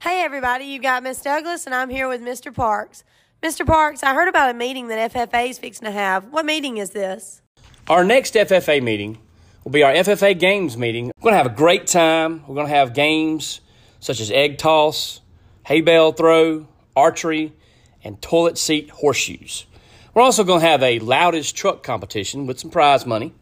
Hey, everybody, you got Miss Douglas, and I'm here with Mr. Parks. Mr. Parks, I heard about a meeting that FFA is fixing to have. What meeting is this? Our next FFA meeting will be our FFA Games meeting. We're going to have a great time. We're going to have games such as egg toss, hay bale throw, archery, and toilet seat horseshoes. We're also going to have a loudest truck competition with some prize money.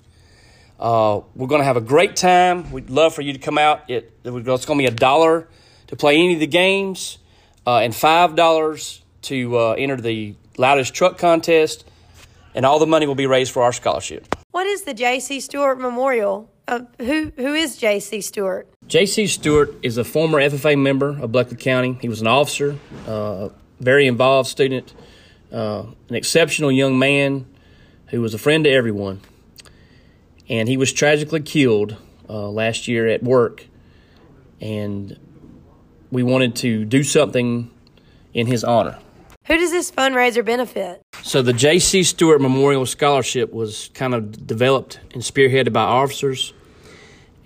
Uh, we're going to have a great time. We'd love for you to come out. It, it's going to be a dollar to play any of the games uh, and $5 to uh, enter the loudest truck contest. And all the money will be raised for our scholarship. What is the J.C. Stewart Memorial? Uh, who, who is J.C. Stewart? J.C. Stewart is a former FFA member of Bleckley County. He was an officer, uh, very involved student, uh, an exceptional young man who was a friend to everyone. And he was tragically killed uh, last year at work. And we wanted to do something in his honor. Who does this fundraiser benefit? So the J.C. Stewart Memorial Scholarship was kind of developed and spearheaded by officers.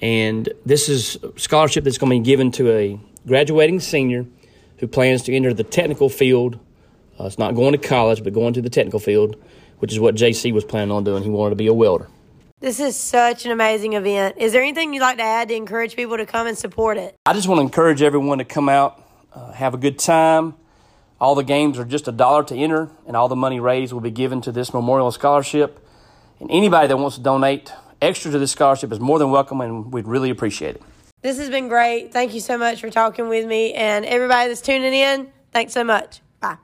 And this is a scholarship that's going to be given to a graduating senior who plans to enter the technical field. Uh, it's not going to college, but going to the technical field, which is what JC was planning on doing. He wanted to be a welder. This is such an amazing event. Is there anything you'd like to add to encourage people to come and support it? I just want to encourage everyone to come out, uh, have a good time. All the games are just a dollar to enter, and all the money raised will be given to this memorial scholarship. And anybody that wants to donate extra to this scholarship is more than welcome, and we'd really appreciate it. This has been great. Thank you so much for talking with me. And everybody that's tuning in, thanks so much. Bye.